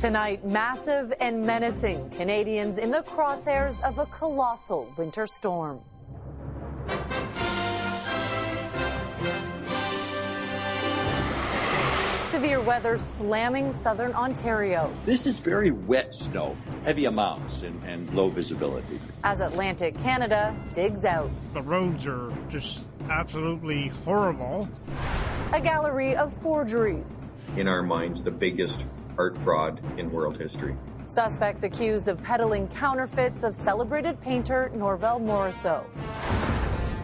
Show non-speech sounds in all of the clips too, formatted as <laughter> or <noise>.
Tonight, massive and menacing Canadians in the crosshairs of a colossal winter storm. Severe weather slamming southern Ontario. This is very wet snow, heavy amounts, and, and low visibility. As Atlantic Canada digs out. The roads are just absolutely horrible. A gallery of forgeries. In our minds, the biggest art fraud in world history. Suspects accused of peddling counterfeits of celebrated painter Norval Morrisseau.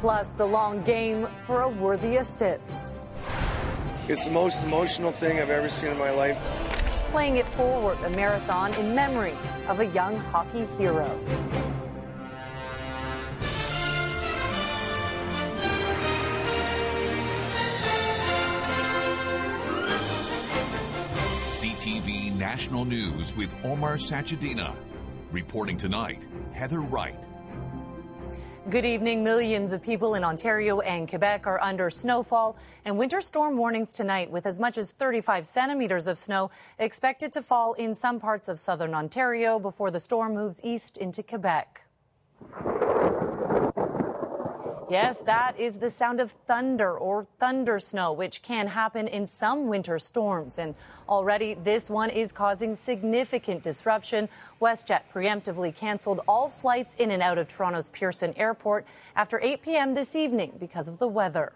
Plus, the long game for a worthy assist. It's the most emotional thing I've ever seen in my life. Playing it forward, a marathon in memory of a young hockey hero. National News with Omar Sachedina. Reporting tonight, Heather Wright. Good evening. Millions of people in Ontario and Quebec are under snowfall and winter storm warnings tonight, with as much as 35 centimeters of snow expected to fall in some parts of southern Ontario before the storm moves east into Quebec. Yes, that is the sound of thunder or thunder snow, which can happen in some winter storms. And already this one is causing significant disruption. WestJet preemptively canceled all flights in and out of Toronto's Pearson Airport after 8 p.m. this evening because of the weather.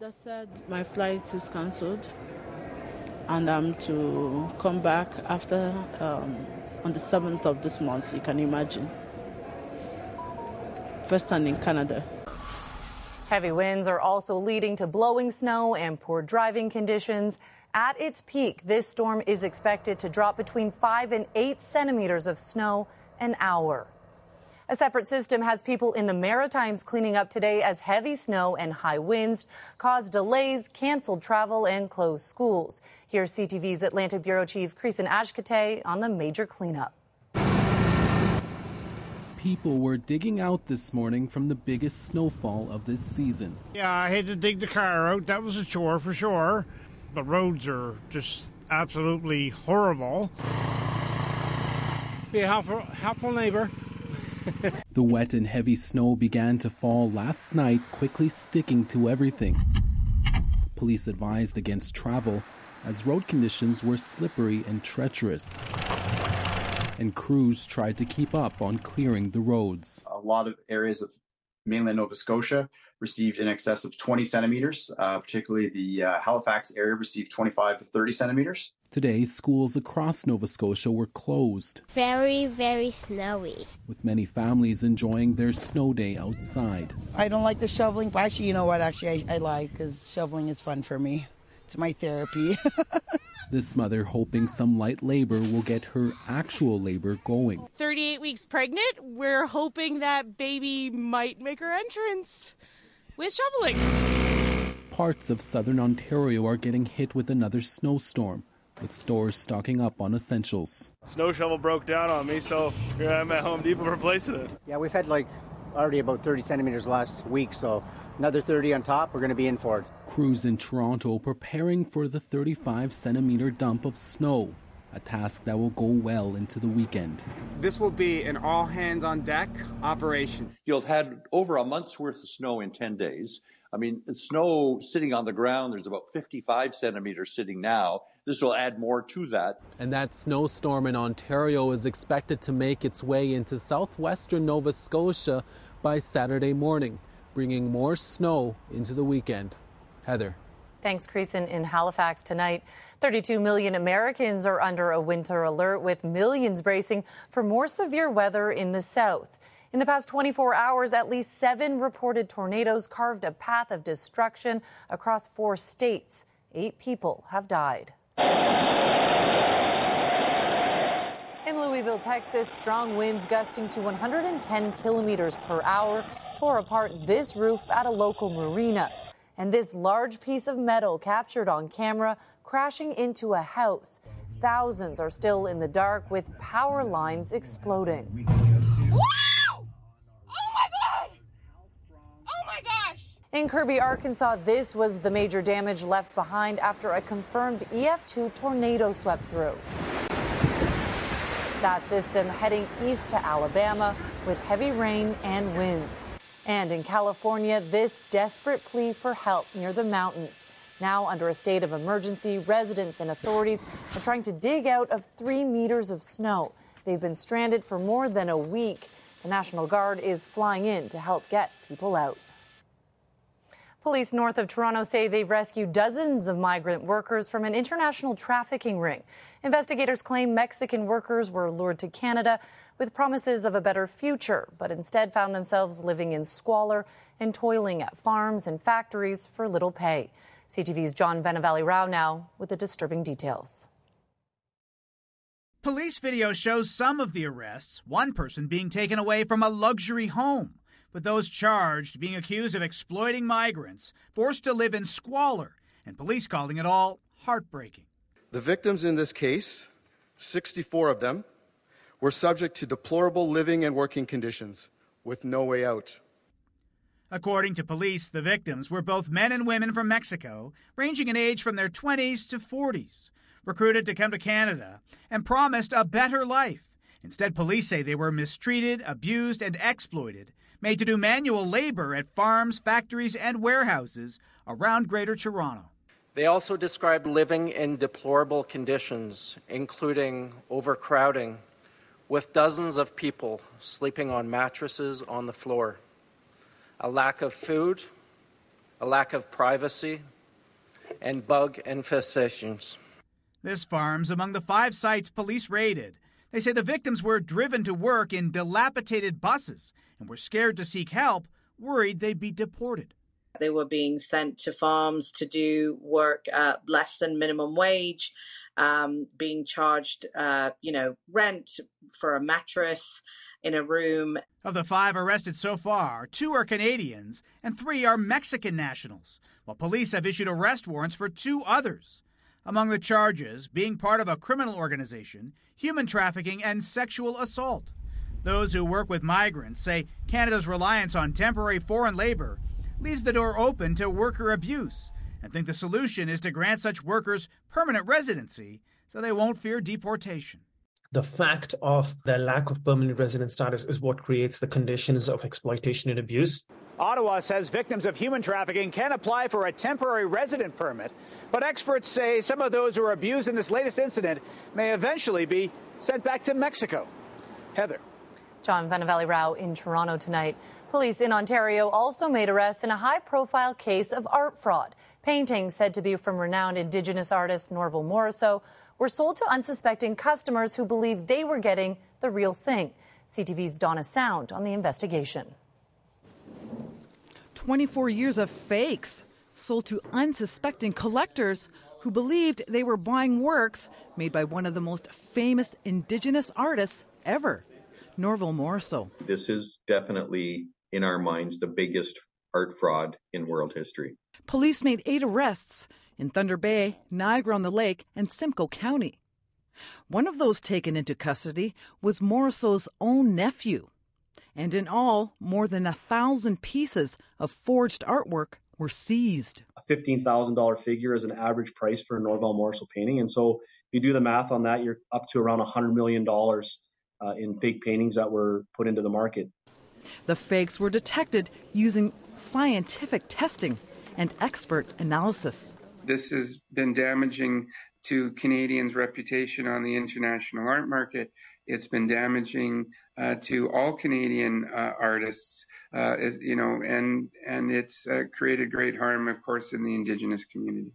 They said my flight is cancelled and I'm to come back after um, on the 7th of this month, you can imagine. First time in Canada. Heavy winds are also leading to blowing snow and poor driving conditions. At its peak, this storm is expected to drop between 5 and 8 centimeters of snow an hour. A separate system has people in the Maritimes cleaning up today as heavy snow and high winds caused delays, canceled travel, and closed schools. Here's CTV's Atlantic Bureau Chief Creason Ashkate on the major cleanup people were digging out this morning from the biggest snowfall of this season. Yeah, I had to dig the car out. That was a chore for sure. The roads are just absolutely horrible. Be a helpful, helpful neighbor. <laughs> the wet and heavy snow began to fall last night, quickly sticking to everything. Police advised against travel as road conditions were slippery and treacherous and crews tried to keep up on clearing the roads. A lot of areas of mainland Nova Scotia received in excess of 20 centimeters, uh, particularly the uh, Halifax area received 25 to 30 centimeters. Today, schools across Nova Scotia were closed. Very, very snowy. With many families enjoying their snow day outside. I don't like the shoveling, but actually, you know what? Actually, I, I like because shoveling is fun for me. It's my therapy. <laughs> This mother hoping some light labor will get her actual labor going. 38 weeks pregnant, we're hoping that baby might make her entrance with shoveling. Parts of southern Ontario are getting hit with another snowstorm, with stores stocking up on essentials. Snow shovel broke down on me, so here I'm at Home Depot replacing it. Yeah, we've had like already about 30 centimeters last week, so another 30 on top, we're going to be in for it. Crews in Toronto preparing for the 35 centimeter dump of snow, a task that will go well into the weekend. This will be an all hands on deck operation. You'll have had over a month's worth of snow in 10 days. I mean, snow sitting on the ground, there's about 55 centimeters sitting now. This will add more to that. And that snowstorm in Ontario is expected to make its way into southwestern Nova Scotia by Saturday morning, bringing more snow into the weekend. Heather. Thanks, Creason. In Halifax tonight, 32 million Americans are under a winter alert, with millions bracing for more severe weather in the south. In the past 24 hours, at least seven reported tornadoes carved a path of destruction across four states. Eight people have died. In Lewisville, Texas, strong winds gusting to 110 kilometers per hour tore apart this roof at a local marina and this large piece of metal captured on camera crashing into a house. Thousands are still in the dark with power lines exploding. Wow! Oh my God! Oh my gosh! In Kirby, Arkansas, this was the major damage left behind after a confirmed EF2 tornado swept through. That system heading east to Alabama with heavy rain and winds. And in California, this desperate plea for help near the mountains. Now under a state of emergency, residents and authorities are trying to dig out of three meters of snow. They've been stranded for more than a week. The National Guard is flying in to help get people out. Police north of Toronto say they've rescued dozens of migrant workers from an international trafficking ring. Investigators claim Mexican workers were lured to Canada with promises of a better future, but instead found themselves living in squalor and toiling at farms and factories for little pay. CTV's John Vennavally Rao now with the disturbing details. Police video shows some of the arrests, one person being taken away from a luxury home, with those charged being accused of exploiting migrants, forced to live in squalor, and police calling it all heartbreaking. The victims in this case, 64 of them, were subject to deplorable living and working conditions with no way out. According to police, the victims were both men and women from Mexico, ranging in age from their 20s to 40s recruited to come to Canada and promised a better life. Instead, police say they were mistreated, abused, and exploited, made to do manual labor at farms, factories, and warehouses around Greater Toronto. They also described living in deplorable conditions, including overcrowding, with dozens of people sleeping on mattresses on the floor, a lack of food, a lack of privacy, and bug infestations. This farm's among the five sites police raided. They say the victims were driven to work in dilapidated buses and were scared to seek help, worried they'd be deported. They were being sent to farms to do work at less than minimum wage, um, being charged, uh, you know, rent for a mattress in a room. Of the five arrested so far, two are Canadians and three are Mexican nationals, while police have issued arrest warrants for two others. Among the charges, being part of a criminal organization, human trafficking, and sexual assault. Those who work with migrants say Canada's reliance on temporary foreign labor leaves the door open to worker abuse and think the solution is to grant such workers permanent residency so they won't fear deportation. The fact of the lack of permanent resident status is what creates the conditions of exploitation and abuse. Ottawa says victims of human trafficking can apply for a temporary resident permit, but experts say some of those who are abused in this latest incident may eventually be sent back to Mexico. Heather. John Vennavally Rao in Toronto tonight. Police in Ontario also made arrests in a high profile case of art fraud. Paintings said to be from renowned Indigenous artist Norval Morrisseau were sold to unsuspecting customers who believed they were getting the real thing. CTV's Donna Sound on the investigation. 24 years of fakes sold to unsuspecting collectors who believed they were buying works made by one of the most famous indigenous artists ever, Norval Morrisseau. This is definitely, in our minds, the biggest art fraud in world history. Police made eight arrests in Thunder Bay, Niagara on the Lake, and Simcoe County. One of those taken into custody was Morrisseau's own nephew, and in all, more than a thousand pieces of forged artwork were seized. A $15,000 figure is an average price for a Norval Morrisseau painting. And so if you do the math on that, you're up to around $100 million uh, in fake paintings that were put into the market. The fakes were detected using scientific testing and expert analysis. This has been damaging to Canadians' reputation on the international art market. It's been damaging uh, to all Canadian uh, artists, uh, you know, and and it's uh, created great harm, of course, in the Indigenous community.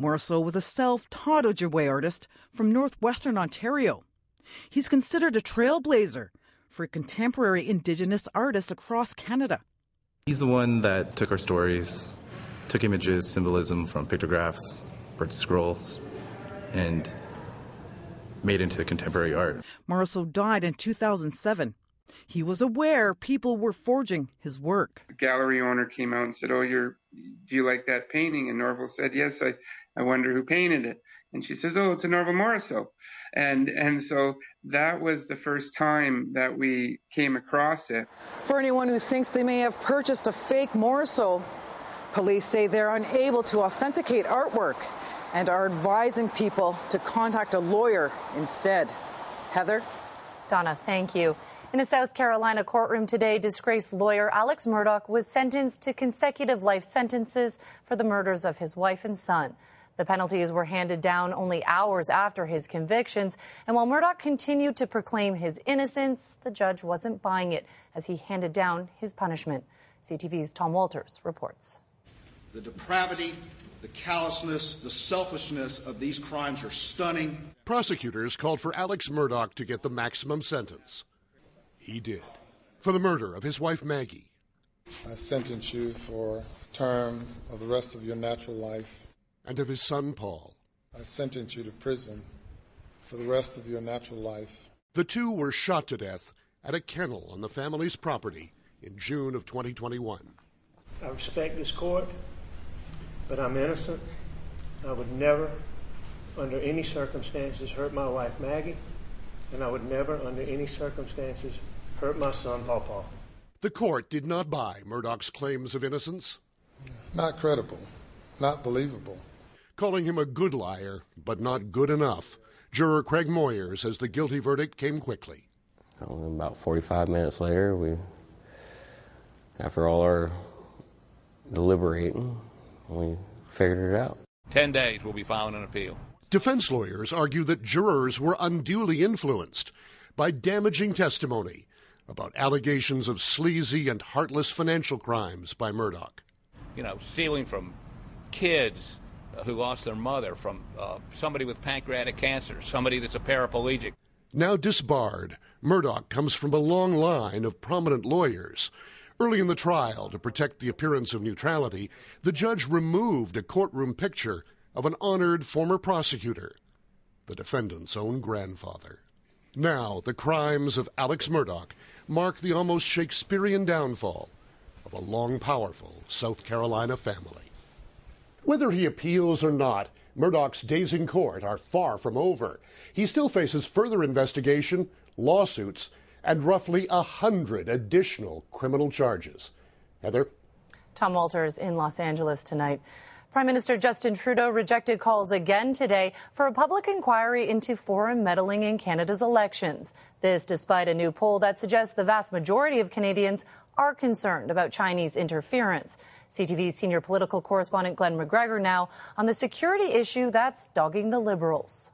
Morrisseau was a self-taught Ojibwe artist from northwestern Ontario. He's considered a trailblazer for contemporary Indigenous artists across Canada. He's the one that took our stories, took images, symbolism from pictographs, bird scrolls, and made into contemporary art. Morrisseau died in 2007. He was aware people were forging his work. The gallery owner came out and said, "Oh, you're do you like that painting?" And Norval said, "Yes, I I wonder who painted it." And she says, "Oh, it's a Norval Morrisseau." And and so that was the first time that we came across it. For anyone who thinks they may have purchased a fake Morrisseau, police say they're unable to authenticate artwork and are advising people to contact a lawyer instead. Heather? Donna, thank you. In a South Carolina courtroom today, disgraced lawyer Alex Murdaugh was sentenced to consecutive life sentences for the murders of his wife and son. The penalties were handed down only hours after his convictions. And while Murdaugh continued to proclaim his innocence, the judge wasn't buying it as he handed down his punishment. CTV's Tom Walters reports. The depravity, the callousness, the selfishness of these crimes are stunning. Prosecutors called for Alex Murdaugh to get the maximum sentence. He did. For the murder of his wife Maggie. I sentence you for the term of the rest of your natural life. And of his son Paul. I sentence you to prison for the rest of your natural life. The two were shot to death at a kennel on the family's property in June of 2021. I respect this court, but I'm innocent. I would never, under any circumstances, hurt my wife Maggie, and I would never, under any circumstances, hurt my son Paul Paul. The court did not buy Murdaugh's claims of innocence. Not credible, not believable. Calling him a good liar, but not good enough, juror Craig Moyer says the guilty verdict came quickly. About 45 minutes later, we, after all our deliberating, we figured it out. 10 days we'll be filing an appeal. Defense lawyers argue that jurors were unduly influenced by damaging testimony about allegations of sleazy and heartless financial crimes by Murdaugh. You know, stealing from kids who lost their mother, from uh, somebody with pancreatic cancer, somebody that's a paraplegic. Now disbarred, Murdaugh comes from a long line of prominent lawyers. Early in the trial, to protect the appearance of neutrality, the judge removed a courtroom picture of an honored former prosecutor, the defendant's own grandfather. Now, the crimes of Alex Murdaugh mark the almost Shakespearean downfall of a long, powerful South Carolina family. Whether he appeals or not, Murdaugh's days in court are far from over. He still faces further investigation, lawsuits, and roughly a hundred additional criminal charges. Heather? Tom Walters in Los Angeles tonight. Prime Minister Justin Trudeau rejected calls again today for a public inquiry into foreign meddling in Canada's elections. This despite a new poll that suggests the vast majority of Canadians are concerned about Chinese interference. CTV's senior political correspondent Glenn McGregor now on the security issue that's dogging the Liberals.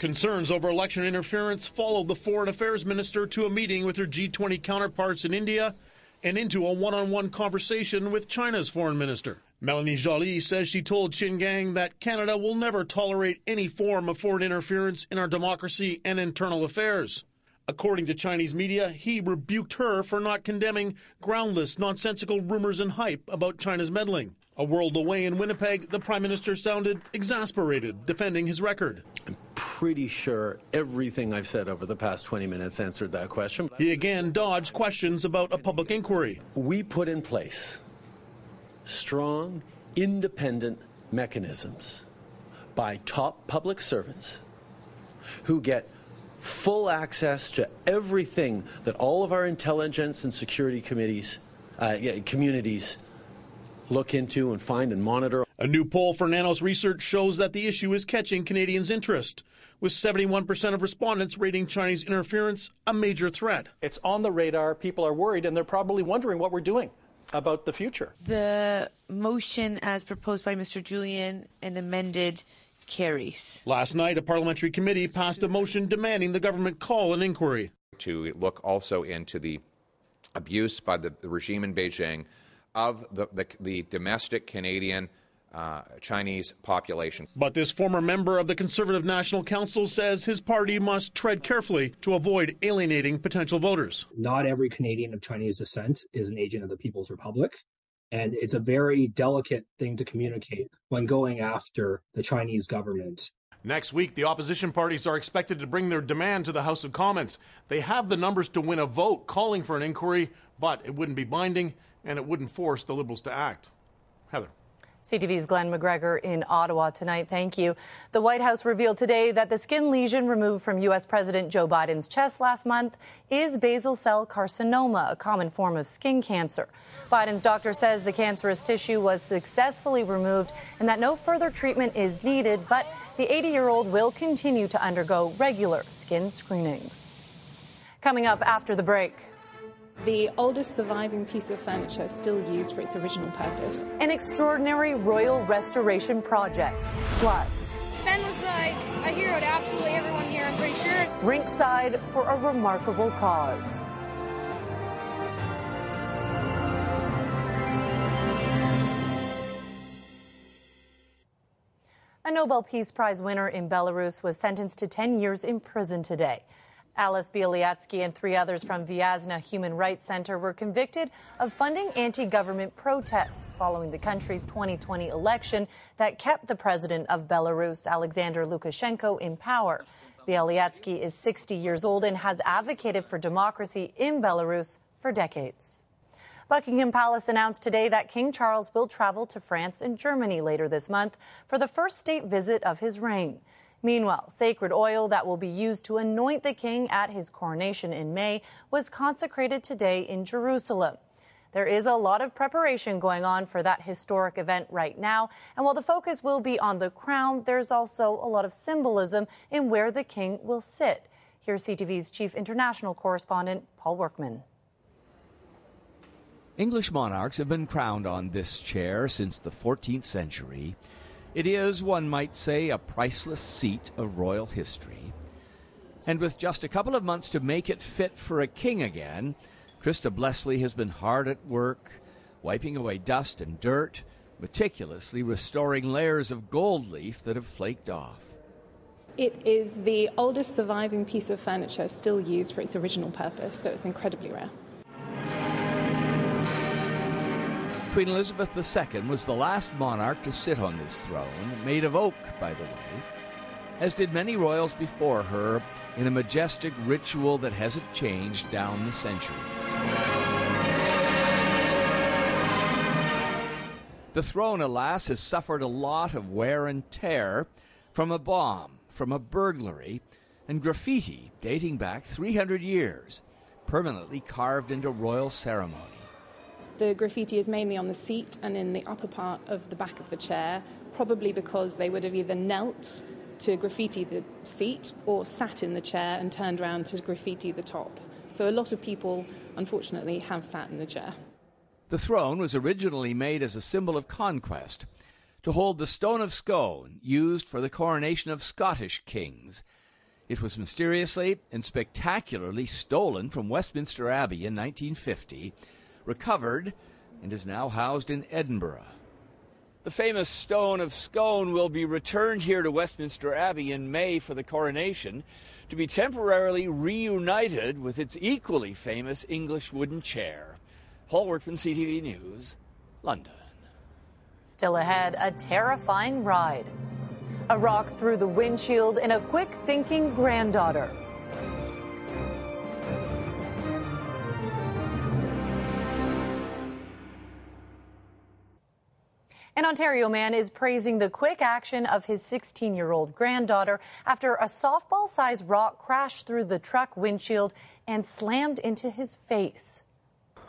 Concerns over election interference followed the foreign affairs minister to a meeting with her G20 counterparts in India and into a one on one conversation with China's foreign minister. Melanie Joly says she told Qin Gang that Canada will never tolerate any form of foreign interference in our democracy and internal affairs. According to Chinese media, he rebuked her for not condemning groundless, nonsensical rumors and hype about China's meddling. A world away in Winnipeg, the Prime Minister sounded exasperated, defending his record. Pretty sure everything I've said over the past 20 minutes answered that question. He again dodged questions about a public inquiry. We put in place strong, independent mechanisms by top public servants who get full access to everything that all of our intelligence and security committees, uh, communities look into and find and monitor. A new poll for Nanos Research shows that the issue is catching Canadians' interest, with 71% of respondents rating Chinese interference a major threat. It's on the radar, people are worried, and they're probably wondering what we're doing about the future. The motion, as proposed by Mr. Julian and amended, carries. Last night, a parliamentary committee passed a motion demanding the government call an inquiry. To look also into the abuse by the, the regime in Beijing of the, the, the domestic Canadian uh, Chinese population. But this former member of the Conservative National Council says his party must tread carefully to avoid alienating potential voters. Not every Canadian of Chinese descent is an agent of the People's Republic. And it's a very delicate thing to communicate when going after the Chinese government. Next week, the opposition parties are expected to bring their demand to the House of Commons. They have the numbers to win a vote calling for an inquiry, but it wouldn't be binding and it wouldn't force the Liberals to act. Heather. CTV's Glenn McGregor in Ottawa tonight. Thank you. The White House revealed today that the skin lesion removed from U.S. President Joe Biden's chest last month is basal cell carcinoma, a common form of skin cancer. Biden's doctor says the cancerous tissue was successfully removed and that no further treatment is needed, but the 80 year old will continue to undergo regular skin screenings. Coming up after the break. The oldest surviving piece of furniture still used for its original purpose. An extraordinary royal restoration project. Plus, Ben was like a hero to absolutely everyone here, I'm pretty sure. Rinkside for a remarkable cause. A Nobel Peace Prize winner in Belarus was sentenced to 10 years in prison today. Ales Bialyatsky and three others from Viasna Human Rights Center were convicted of funding anti government protests following the country's 2020 election that kept the president of Belarus, Alexander Lukashenko, in power. Bialyatsky is 60 years old and has advocated for democracy in Belarus for decades. Buckingham Palace announced today that King Charles will travel to France and Germany later this month for the first state visit of his reign. Meanwhile, sacred oil that will be used to anoint the king at his coronation in May was consecrated today in Jerusalem. There is a lot of preparation going on for that historic event right now. And while the focus will be on the crown, there's also a lot of symbolism in where the king will sit. Here's CTV's chief international correspondent, Paul Workman. English monarchs have been crowned on this chair since the 14th century. It is, one might say, a priceless seat of royal history. And with just a couple of months to make it fit for a king again, Krista Blessley has been hard at work, wiping away dust and dirt, meticulously restoring layers of gold leaf that have flaked off. It is the oldest surviving piece of furniture still used for its original purpose, so it's incredibly rare. Queen Elizabeth II was the last monarch to sit on this throne, made of oak, by the way, as did many royals before her, in a majestic ritual that hasn't changed down the centuries. The throne, alas, has suffered a lot of wear and tear from a bomb, from a burglary, and graffiti dating back 300 years, permanently carved into royal ceremony. The graffiti is mainly on the seat and in the upper part of the back of the chair, probably because they would have either knelt to graffiti the seat or sat in the chair and turned around to graffiti the top. So a lot of people, unfortunately, have sat in the chair. The throne was originally made as a symbol of conquest to hold the Stone of Scone used for the coronation of Scottish kings. It was mysteriously and spectacularly stolen from Westminster Abbey in 1950 recovered, and is now housed in Edinburgh. The famous Stone of Scone will be returned here to Westminster Abbey in May for the coronation to be temporarily reunited with its equally famous English wooden chair. Paul Workman, CTV News, London. Still ahead, a terrifying ride. A rock through the windshield and a quick thinking granddaughter. Ontario man is praising the quick action of his 16 year old granddaughter after a softball sized rock crashed through the truck windshield and slammed into his face.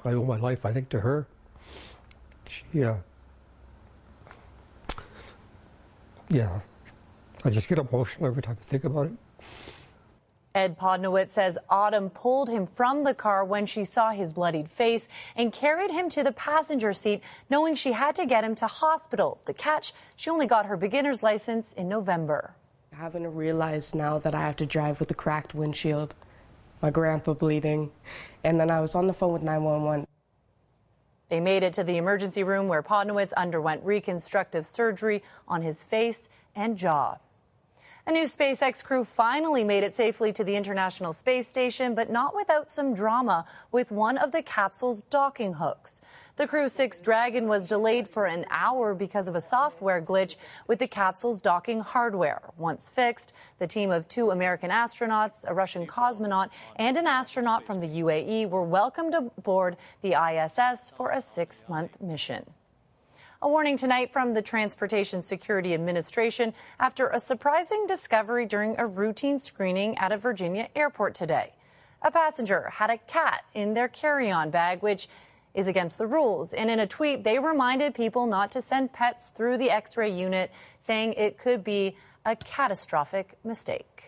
I owe my life, I think, to her. She, uh, yeah, I just get emotional every time I think about it. Ed Podnowitz says Autumn pulled him from the car when she saw his bloodied face and carried him to the passenger seat, knowing she had to get him to hospital. The catch, she only got her beginner's license in November. Having to realize now that I have to drive with a cracked windshield, my grandpa bleeding, and then I was on the phone with 911. They made it to the emergency room where Podnowitz underwent reconstructive surgery on his face and jaw. A new SpaceX crew finally made it safely to the International Space Station, but not without some drama with one of the capsule's docking hooks. The Crew 6 Dragon was delayed for an hour because of a software glitch with the capsule's docking hardware. Once fixed, the team of two American astronauts, a Russian cosmonaut, and an astronaut from the UAE were welcomed aboard the ISS for a six month mission. A warning tonight from the Transportation Security Administration after a surprising discovery during a routine screening at a Virginia airport today. A passenger had a cat in their carry on bag, which is against the rules. And in a tweet, they reminded people not to send pets through the x ray unit, saying it could be a catastrophic mistake.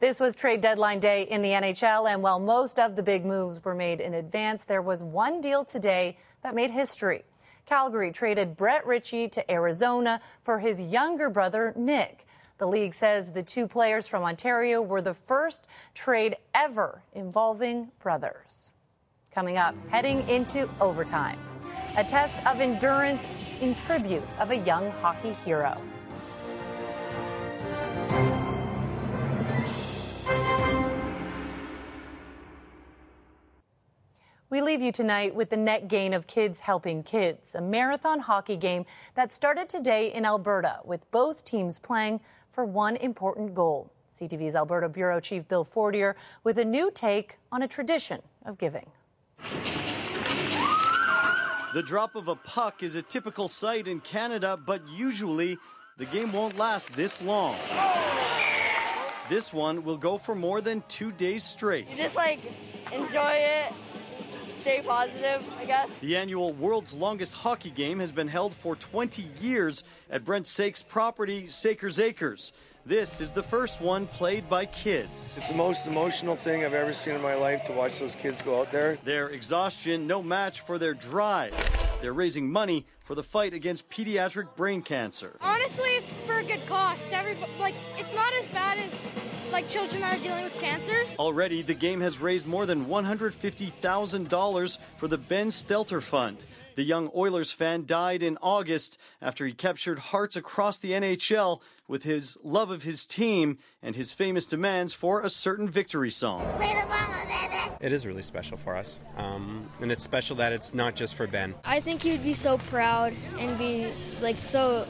This was trade deadline day in the NHL, and while most of the big moves were made in advance, there was one deal today that made history. Calgary traded Brett Ritchie to Arizona for his younger brother, Nick. The league says the two players from Ontario were the first trade ever involving brothers. Coming up, heading into overtime, a test of endurance in tribute of a young hockey hero. Leave you tonight with the net gain of Kids Helping Kids, a marathon hockey game that started today in Alberta, with both teams playing for one important goal. CTV's Alberta Bureau Chief Bill Fortier with a new take on a tradition of giving. The drop of a puck is a typical sight in Canada, but usually the game won't last this long. This one will go for more than two days straight. You just like enjoy it stay positive, I guess. The annual world's longest hockey game has been held for 20 years at Brent Saik's property, Saiker's Acres. This is the first one played by kids. It's the most emotional thing I've ever seen in my life to watch those kids go out there. Their exhaustion, no match for their drive. They're raising money for the fight against pediatric brain cancer. Honestly, it's for a good cost. Every like, it's not as bad as like children that are dealing with cancers. Already, the game has raised more than $150,000 for the Ben Stelter Fund. The young Oilers fan died in August after he captured hearts across the NHL with his love of his team and his famous demands for a certain victory song. It is really special for us. Um, and it's special that it's not just for Ben. I think he would be so proud and be like so,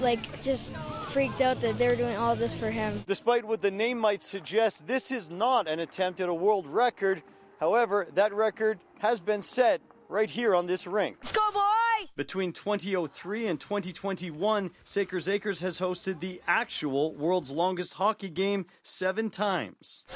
like just freaked out that they're doing all this for him. Despite what the name might suggest, this is not an attempt at a world record. However, that record has been set right here on this rink. Let's go, boys! Between 2003 and 2021, Saiker's Acres has hosted the actual world's longest hockey game seven times.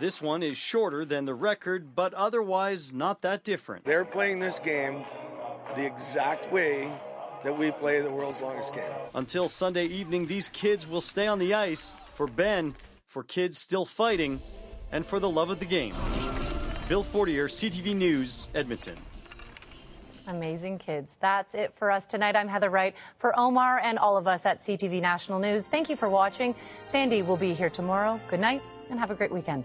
This one is shorter than the record, but otherwise not that different. They're playing this game the exact way that we play the world's longest game. Until Sunday evening, these kids will stay on the ice for Ben, for kids still fighting, and for the love of the game. Bill Fortier, CTV News, Edmonton. Amazing kids. That's it for us tonight. I'm Heather Wright. For Omar and all of us at CTV National News, thank you for watching. Sandy will be here tomorrow. Good night and have a great weekend.